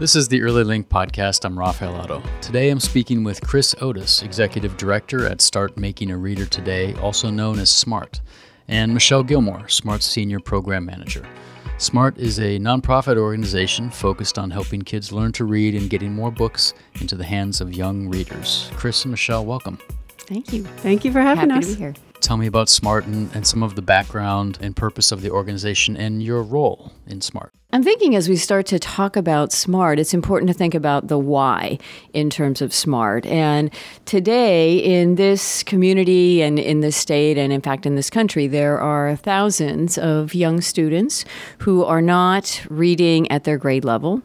This is the Early Link podcast. I'm Rafael Otto. Today I'm speaking with Chris Otis, Executive Director at Start Making a Reader Today, also known as SMART, and Michelle Gilmore, SMART's Senior Program Manager. SMART is a nonprofit organization focused on helping kids learn to read and getting more books into the hands of young readers. Chris and Michelle, welcome. Thank you. Thank you for having Happy us. to be here. Tell me about SMART and, and some of the background and purpose of the organization and your role in SMART. I'm thinking as we start to talk about SMART, it's important to think about the why in terms of SMART. And today, in this community and in this state, and in fact in this country, there are thousands of young students who are not reading at their grade level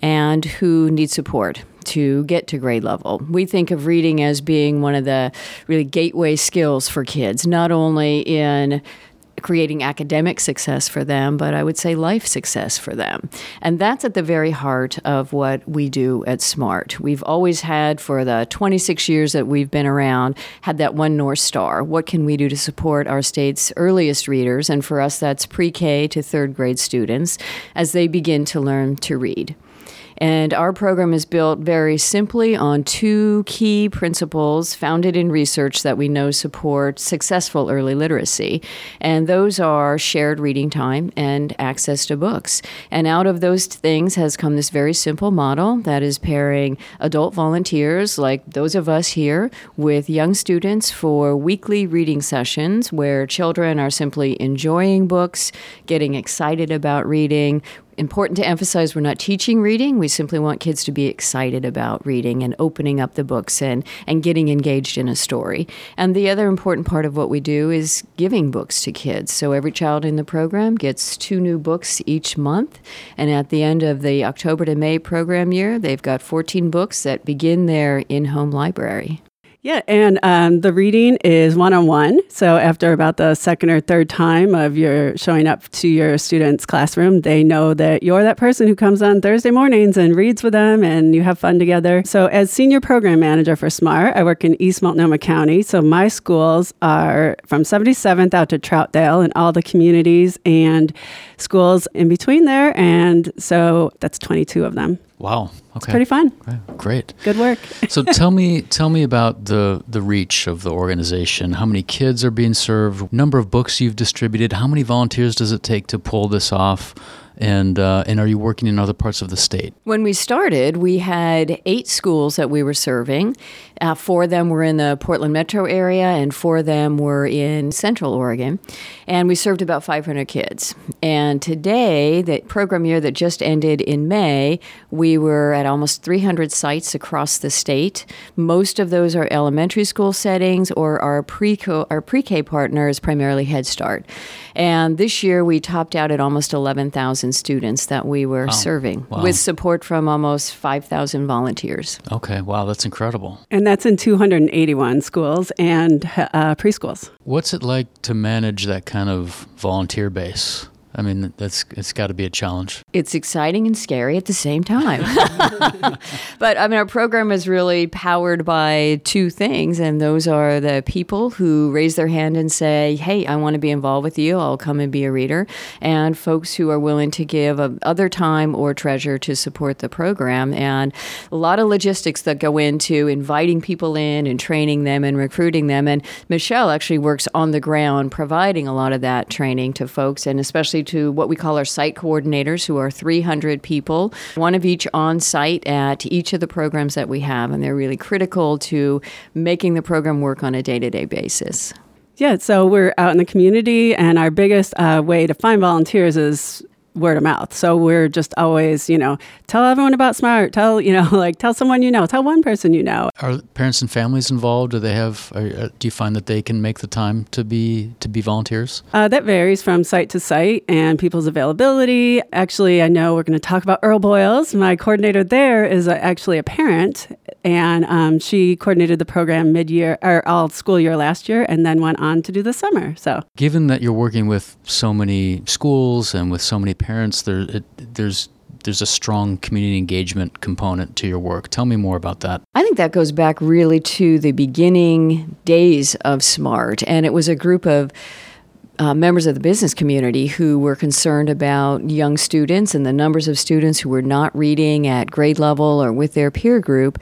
and who need support to get to grade level. We think of reading as being one of the really gateway skills for kids, not only in creating academic success for them, but I would say life success for them. And that's at the very heart of what we do at SMART. We've always had, for the 26 years that we've been around, had that one North Star. What can we do to support our state's earliest readers? And for us, that's pre K to third grade students as they begin to learn to read. And our program is built very simply on two key principles founded in research that we know support successful early literacy. And those are shared reading time and access to books. And out of those things has come this very simple model that is pairing adult volunteers, like those of us here, with young students for weekly reading sessions where children are simply enjoying books, getting excited about reading, important to emphasize we're not teaching reading. We simply want kids to be excited about reading and opening up the books and, and getting engaged in a story. And the other important part of what we do is giving books to kids. So every child in the program gets two new books each month. And at the end of the October to May program year, they've got 14 books that begin their in home library. Yeah, and um, the reading is one on one. So after about the second or third time of your showing up to your student's classroom, they know that you're that person who comes on Thursday mornings and reads with them, and you have fun together. So as senior program manager for SMART, I work in East Multnomah County. So my schools are from 77th out to Troutdale, and all the communities and schools in between there. And so that's 22 of them. Wow. Okay. Pretty fun. Okay, Great. Good work. so tell me tell me about the the reach of the organization. How many kids are being served? Number of books you've distributed? How many volunteers does it take to pull this off? And uh, and are you working in other parts of the state? When we started, we had eight schools that we were serving. Uh, four of them were in the Portland metro area, and four of them were in Central Oregon. And we served about 500 kids. And today, the program year that just ended in May, we were at almost 300 sites across the state. Most of those are elementary school settings, or our pre our pre-K partner is primarily Head Start. And this year, we topped out at almost 11,000 students that we were serving, Wow. with support from almost 5,000 volunteers. Okay. Wow, that's incredible. And that's in 281 schools and uh, preschools. What's it like to manage that kind of volunteer base? I mean, that's it's got to be a challenge. It's exciting and scary at the same time. but I mean, our program is really powered by two things, and those are the people who raise their hand and say, Hey, I want to be involved with you, I'll come and be a reader, and folks who are willing to give other time or treasure to support the program. And a lot of logistics that go into inviting people in and training them and recruiting them. And Michelle actually works on the ground providing a lot of that training to folks, and especially to what we call our site coordinators, who are 300 people, one of each on site at each of the programs that we have. And they're really critical to making the program work on a day to day basis. Yeah, so we're out in the community, and our biggest uh, way to find volunteers is word of mouth. So we're just always, you know, tell everyone about Smart. Tell, you know, like tell someone you know. Tell one person you know. Are parents and families involved? Do they have? Are, uh, do you find that they can make the time to be to be volunteers? Uh, that varies from site to site and people's availability. Actually, I know we're going to talk about Earl Boyles. My coordinator there is uh actually a parent, and um, she coordinated the program mid-year or all school year last year, and then went on to do the summer. So Given that you're working with so many schools and with so many parents, there it, there's there's a strong community engagement component to your work. Tell me more about that. I think that goes back really to the beginning days of SMART. And it was a group of uh, members of the business community who were concerned about young students and the numbers of students who were not reading at grade level or with their peer group.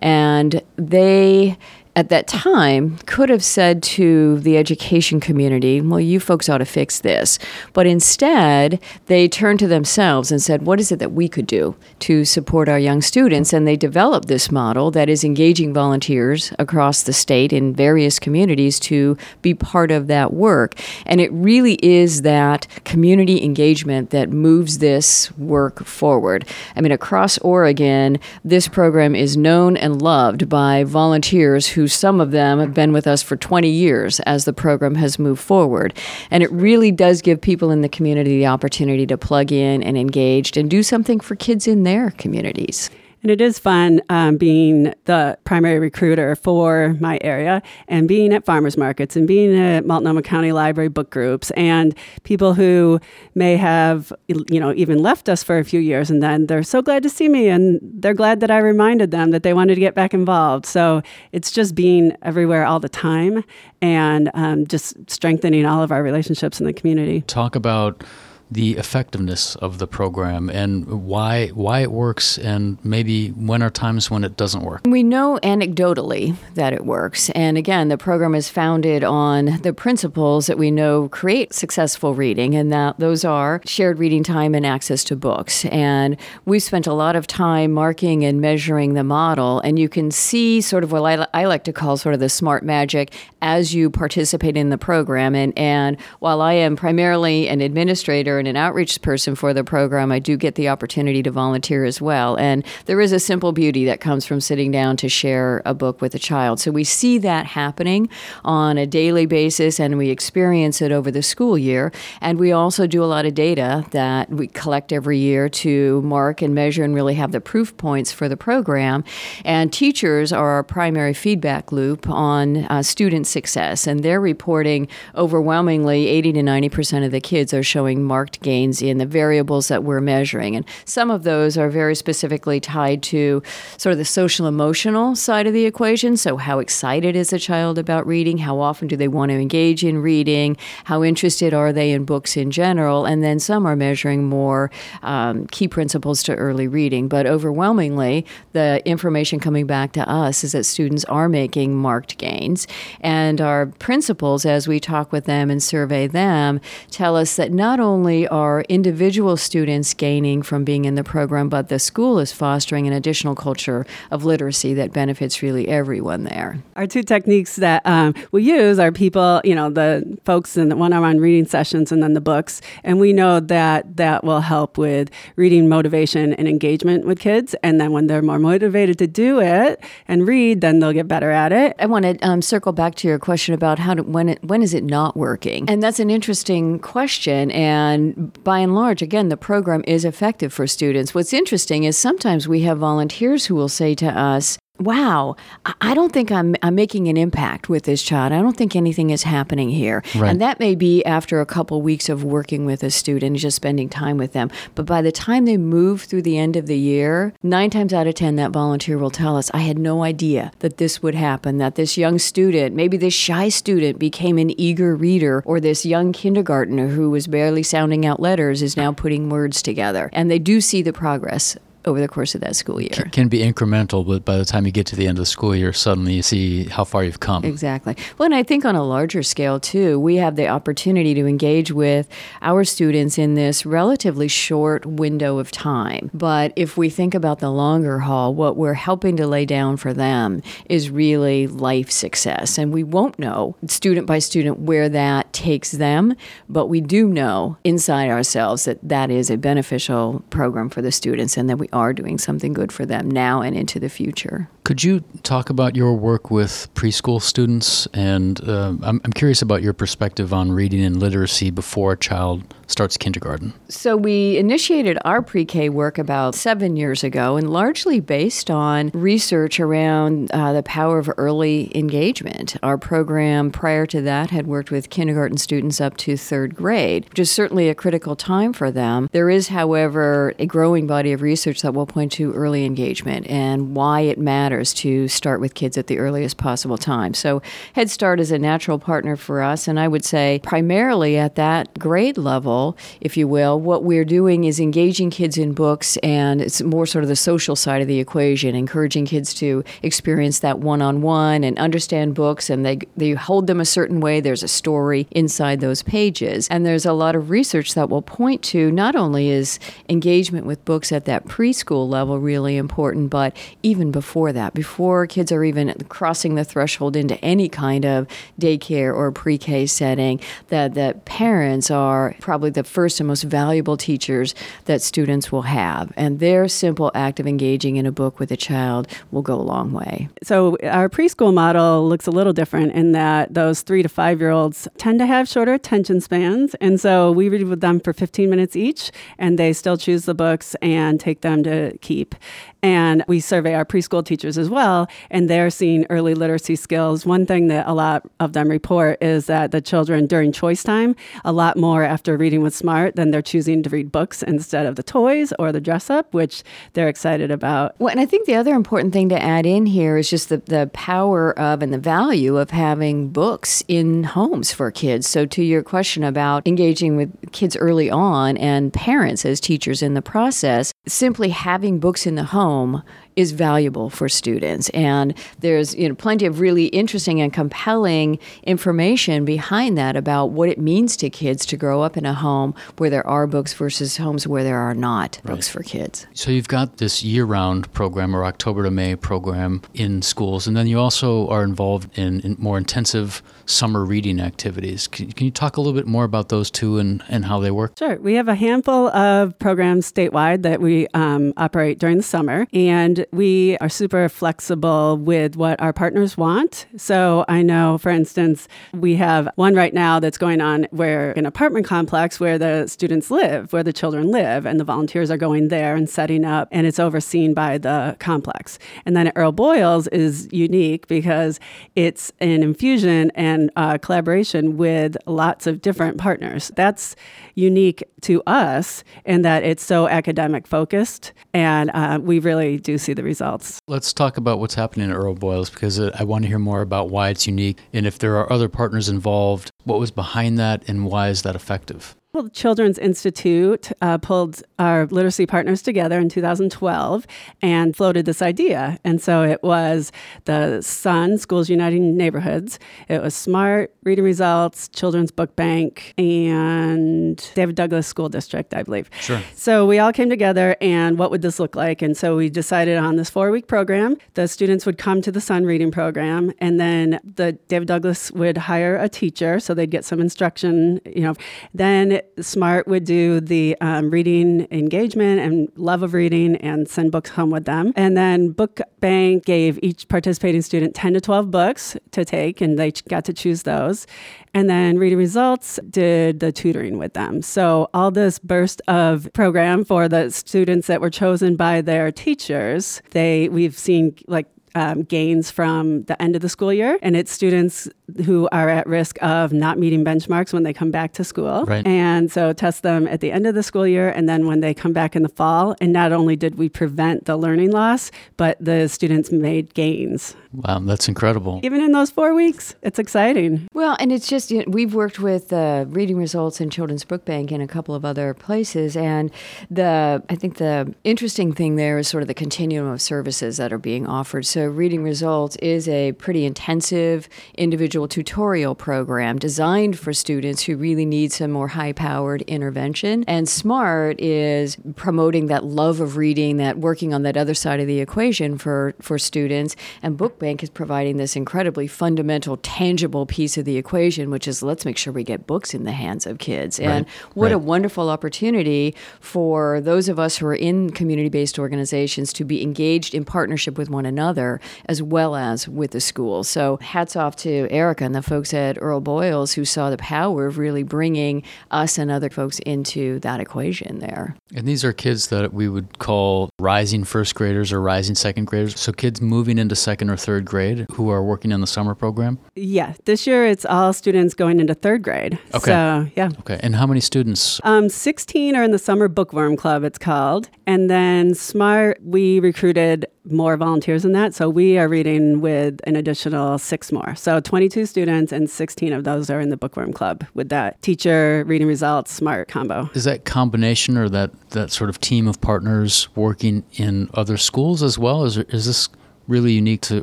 And they at that time could have said to the education community, well, you folks ought to fix this. But instead, they turned to themselves and said, what is it that we could do to support our young students? And they developed this model that is engaging volunteers across the state in various communities to be part of that work. And it really is that community engagement that moves this work forward. I mean, across Oregon, this program is known and loved by volunteers who some of them have been with us for 20 years as the program has moved forward. And it really does give people in the community the opportunity to plug in and engage and do something for kids in their communities. And it is fun um, being the primary recruiter for my area and being at farmers markets and being at Multnomah County Library book groups and people who may have, you know, even left us for a few years and then they're so glad to see me and they're glad that I reminded them that they wanted to get back involved. So it's just being everywhere all the time and um, just strengthening all of our relationships in the community. Talk about the effectiveness of the program and why why it works and maybe when are times when it doesn't work. We know anecdotally that it works. And again, the program is founded on the principles that we know create successful reading and that those are shared reading time and access to books. And we've spent a lot of time marking and measuring the model and you can see sort of what I, I like to call sort of the smart magic as you participate in the program and and while I am primarily an administrator and an outreach person for the program, I do get the opportunity to volunteer as well. And there is a simple beauty that comes from sitting down to share a book with a child. So we see that happening on a daily basis and we experience it over the school year. And we also do a lot of data that we collect every year to mark and measure and really have the proof points for the program. And teachers are our primary feedback loop on uh, student success. And they're reporting overwhelmingly 80 to 90% of the kids are showing marked gains in the variables that we're measuring. And some of those are very specifically tied to sort of the social emotional side of the equation. So, how excited is a child about reading? How often do they want to engage in reading? How interested are they in books in general? And then some are measuring more um, key principles to early reading. But overwhelmingly, the information coming back to us is that students are making marked gains. And our principals, as we talk with them and survey them, tell us that not only are individual students gaining from being in the program, but the school is fostering an additional culture of literacy that benefits really everyone there. Our two techniques that um, we use are people, you know, the folks in the one-on-one reading sessions and then the books, and we know that that will help with reading motivation and engagement with kids. And then when they're more motivated to do it and read, then they'll get better at it. I want to um, circle back to your question about how to, when it, when is it not working, and that's an interesting question. And by and large, again, the program is effective for students. What's interesting is sometimes we have volunteers who will say to us, wow, I don't think I'm, I'm making an impact with this child. I don't think anything is happening here. Right. And that may be after a couple weeks of working with a student, just spending time with them. But by the time they move through the end of the year, nine times out of 10, that volunteer will tell us, I had no idea that this would happen, that this young student, maybe this shy student, became an eager reader, or this young kindergartner who was barely sounding out letters is now putting words together. And they do see the progress over the course of that school year. Can, can be incremental, but by the time you get to the end of the school year, suddenly you see how far you've come. Exactly. Well, and I think on a larger scale, too, we have the opportunity to engage with our students in this relatively short window of time. But if we think about the longer haul, what we're helping to lay down for them is really life success. And we won't know student by student where that takes them, but we do know inside ourselves that that is a beneficial program for the students and that we are doing something good for them now and into the future. Could you talk about your work with preschool students? And uh, I'm, I'm curious about your perspective on reading and literacy before a child starts kindergarten. So, we initiated our pre K work about seven years ago and largely based on research around uh, the power of early engagement. Our program prior to that had worked with kindergarten students up to third grade, which is certainly a critical time for them. There is, however, a growing body of research that will point to early engagement and why it matters to start with kids at the earliest possible time. So, Head Start is a natural partner for us, and I would say primarily at that grade level, if you will, what we're doing is engaging kids in books, and it's more sort of the social side of the equation, encouraging kids to experience that one on one and understand books, and they, they hold them a certain way. There's a story inside those pages. And there's a lot of research that will point to not only is engagement with books at that preschool level really important, but even before that, before kids are even crossing the threshold into any kind of daycare or pre K setting, that, that parents are probably the first and most valuable teachers that students will have. And their simple act of engaging in a book with a child will go a long way. So, our preschool model looks a little different in that those three to five year olds tend to have shorter attention spans. And so, we read with them for 15 minutes each, and they still choose the books and take them to keep. And we survey our preschool teachers as well, and they're seeing early literacy skills. One thing that a lot of them report is that the children during choice time, a lot more after reading with Smart, than they're choosing to read books instead of the toys or the dress up, which they're excited about. Well, and I think the other important thing to add in here is just the, the power of and the value of having books in homes for kids. So, to your question about engaging with kids early on and parents as teachers in the process, simply having books in the home is valuable for students. And there's you know plenty of really interesting and compelling information behind that about what it means to kids to grow up in a home where there are books versus homes where there are not right. books for kids. So you've got this year-round program or October to May program in schools, and then you also are involved in, in more intensive summer reading activities. Can, can, you talk a little bit more about those two and, and how they work? Sure. We have a handful of programs statewide that we um, operate during the summer, and we are super flexible with what our partners want. So I know, for instance, we have one right now that's going on where an apartment complex where the students live, where the children live, and the volunteers are going there and setting up, and it's overseen by the complex. And then Earl Boyles is unique because it's an infusion and collaboration with lots of different partners. That's unique to us in that it's so academic focused, and uh, we really do see the results. Let's talk about what's happening at Earl Boyles because I want to hear more about why it's unique and if there are other partners involved, what was behind that, and why is that effective? Well, the Children's Institute uh, pulled our literacy partners together in 2012 and floated this idea. And so it was the Sun, Schools Uniting Neighborhoods, it was SMART, Reading Results, Children's Book Bank, and David Douglas School District, I believe. Sure. So we all came together and what would this look like? And so we decided on this four week program. The students would come to the Sun reading program, and then the David Douglas would hire a teacher so they'd get some instruction, you know. Then Smart would do the um, reading engagement and love of reading and send books home with them. And then Book Bank gave each participating student 10 to 12 books to take, and they got to choose those. And then Reading Results did the tutoring with them. So all this burst of program for the students that were chosen by their teachers, they we've seen like um, gains from the end of the school year, and it's students who are at risk of not meeting benchmarks when they come back to school. Right. And so test them at the end of the school year and then when they come back in the fall. And not only did we prevent the learning loss, but the students made gains. Wow, that's incredible. Even in those four weeks, it's exciting. Well, and it's just, you know, we've worked with uh, reading results in Children's Book Bank and a couple of other places. And the, I think the interesting thing there is sort of the continuum of services that are being offered. So, reading results is a pretty intensive individual tutorial program designed for students who really need some more high powered intervention. And SMART is promoting that love of reading, that working on that other side of the equation for, for students. And BookBank is providing this incredibly fundamental, tangible piece of the equation, which is let's make sure we get books in the hands of kids. And what right. a wonderful opportunity for those of us who are in community based organizations to be engaged in partnership with one another together as well as with the school. So hats off to Erica and the folks at Earl Boyles who saw the power of really bringing us and other folks into that equation there. And these are kids that we would call rising first graders or rising second graders. So kids moving into second or third grade who are working in the summer program? Yeah, this year it's all students going into third grade. Okay. So, yeah. Okay. And how many students? Um, 16 are in the Summer Bookworm Club, it's called. And then SMART, we recruited more volunteers than that. So we are reading with an additional six more. So 22 students, and 16 of those are in the Bookworm Club with that teacher reading results SMART combo. Is that combination or that, that sort of team of partners working in other schools as well? Is, is this really unique to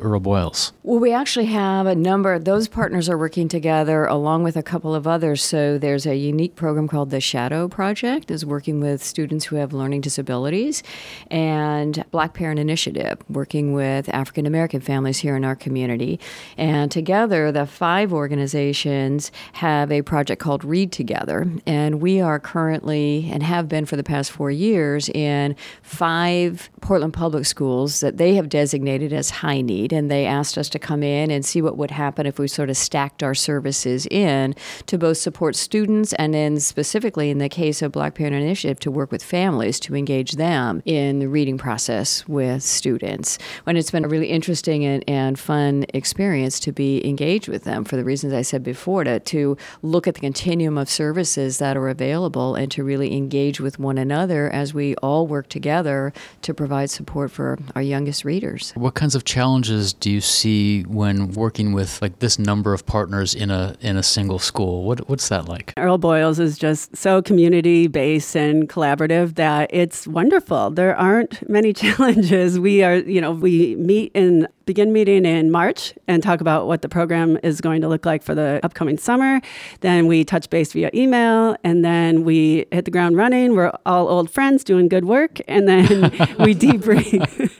Earl Boyles? Well, we actually have a number. Those partners are working together along with a couple of others. So there's a unique program called the Shadow Project, is working with students who have learning disabilities, and Black Parent Initiative, working with African American families here in our community. And together, the five organizations have a project called Read Together, and we are currently and have been for the past four years in five Portland public schools that they have designated as high need, and they asked us to come in and see what would happen if we sort of stacked our services in to both support students and then specifically in the case of Black Parent Initiative to work with families to engage them in the reading process with students. And it's been a really interesting and, and fun experience to be engaged with them for the reasons I said before, to, to look at the continuum of services that are available and to really engage with one another as we all work together to provide support for our youngest readers. What kinds of challenges do you see when working with like this number of partners in a in a single school? What what's that like? Earl Boyles is just so community based and collaborative that it's wonderful. There aren't many challenges. We are, you know, we meet in begin meeting in March and talk about what the program is going to look like for the upcoming summer. Then we touch base via email and then we hit the ground running. We're all old friends doing good work. And then we debrief,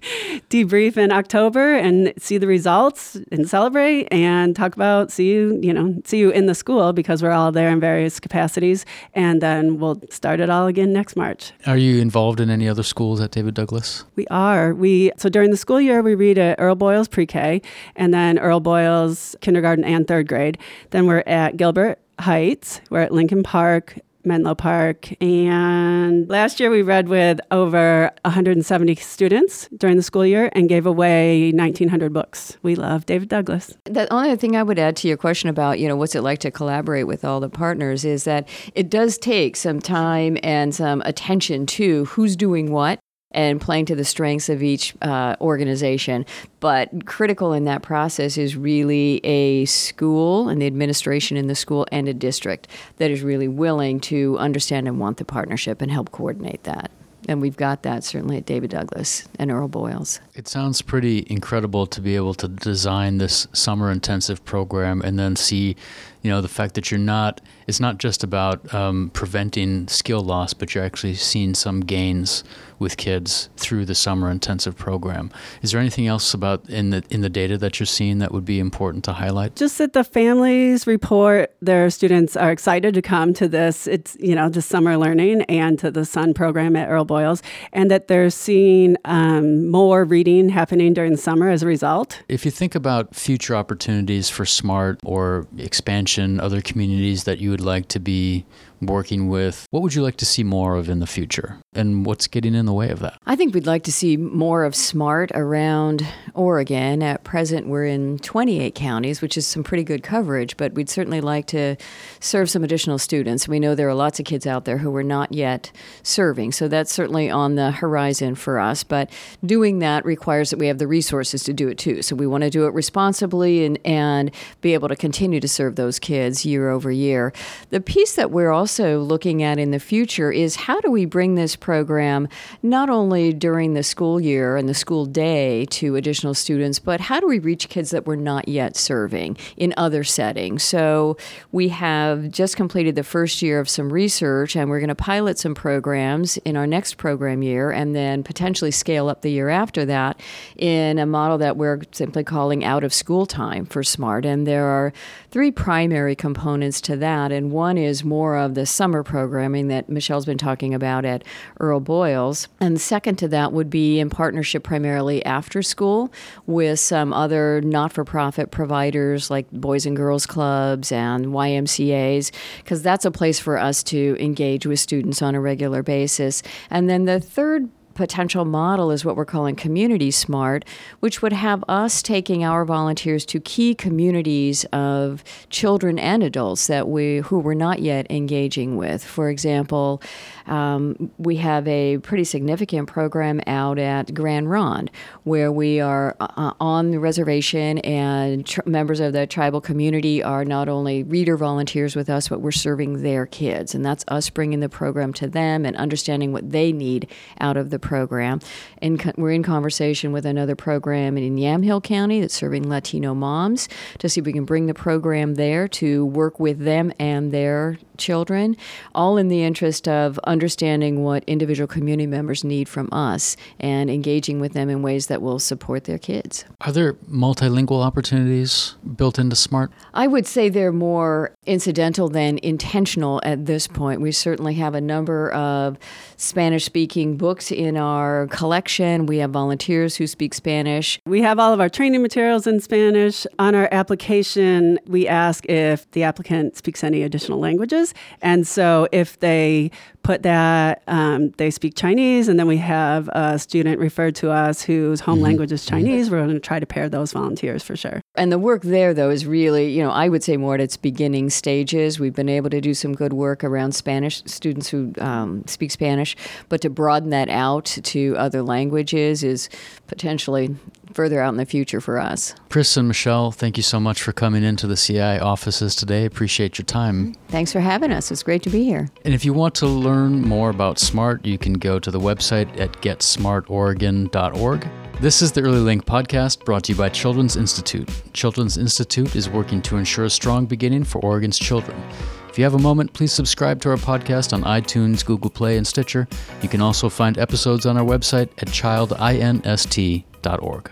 debrief in October and see the results and celebrate and talk about see you, you know, see you in the school because we're all there in various capacities. And then we'll start it all again next March. Are you involved in any other schools at David Douglas? We are. We so during the school year we read at Earl Boyles pre-K and then Earl Boyles kindergarten and third grade. Then we're at Gilbert Heights. We're at Lincoln Park, Menlo Park. And last year we read with over 170 students during the school year and gave away 1,900 books. We love David Douglas. The only thing I would add to your question about, you know, what's it like to collaborate with all the partners is that it does take some time and some attention to who's doing what and playing to the strengths of each uh, organization. But critical in that process is really a school and the administration in the school and a district that is really willing to understand and want the partnership and help coordinate that. And we've got that certainly at David Douglas and Earl Boyles. It sounds pretty incredible to be able to design this summer intensive program and then see, you know, the fact that you're not, it's not just about um, preventing skill loss, but you're actually seeing some gains with kids through the summer intensive program. Is there anything else about in the in the data that you're seeing that would be important to highlight? Just that the families report their students are excited to come to this. It's you know the summer learning and to the Sun program at Earl Boyles, and that they're seeing um, more reading happening during the summer as a result. If you think about future opportunities for SMART or expansion, other communities that you would like to be working with, what would you like to see more of in the future? And what's getting in the way of that? I think we'd like to see more of SMART around Oregon. At present, we're in 28 counties, which is some pretty good coverage, but we'd certainly like to serve some additional students. We know there are lots of kids out there who we're not yet serving, so that's certainly on the horizon for us. But doing that requires that we have the resources to do it too. So we want to do it responsibly and, and be able to continue to serve those kids year over year. The piece that we're also also looking at in the future is how do we bring this program not only during the school year and the school day to additional students, but how do we reach kids that we're not yet serving in other settings? So we have just completed the first year of some research and we're going to pilot some programs in our next program year and then potentially scale up the year after that in a model that we're simply calling out of school time for SMART. And there are three primary components to that, and one is more of the the summer programming that Michelle's been talking about at Earl Boyles. And second to that would be in partnership primarily after school with some other not for profit providers like Boys and Girls Clubs and YMCAs, because that's a place for us to engage with students on a regular basis. And then the third potential model is what we're calling Community Smart, which would have us taking our volunteers to key communities of children and adults that we who we're not yet engaging with. For example, um, we have a pretty significant program out at Grand Ronde where we are uh, on the reservation and tr- members of the tribal community are not only reader volunteers with us, but we're serving their kids. And that's us bringing the program to them and understanding what they need out of the program. And co- we're in conversation with another program in Yamhill County that's serving Latino moms to see if we can bring the program there to work with them and their children, all in the interest of understanding what individual community members need from us and engaging with them in ways that will support their kids. Are there multilingual opportunities built into SMART? I would say they're more incidental than intentional at this point. We certainly have a number of Spanish speaking books in our collection. We have volunteers who speak Spanish. We have all of our training materials in Spanish. On our application, we ask if the applicant speaks any additional languages. And so if they put that, um, they speak Chinese, and then we have a student referred to us whose home mm-hmm. language is Chinese, we're going to try to pair those volunteers for sure. And the work there, though, is really, you know, I would say more at its beginning stages. We've been able to do some good work around Spanish students who um, speak Spanish, but to broaden that out to other languages is potentially further out in the future for us. Chris and Michelle, thank you so much for coming into the CI offices today. Appreciate your time. Thanks for having us. It's great to be here. And if you want to learn more about SMART, you can go to the website at getsmartoregon.org. This is the Early Link podcast brought to you by Children's Institute. Children's Institute is working to ensure a strong beginning for Oregon's children. If you have a moment, please subscribe to our podcast on iTunes, Google Play, and Stitcher. You can also find episodes on our website at childinst.org.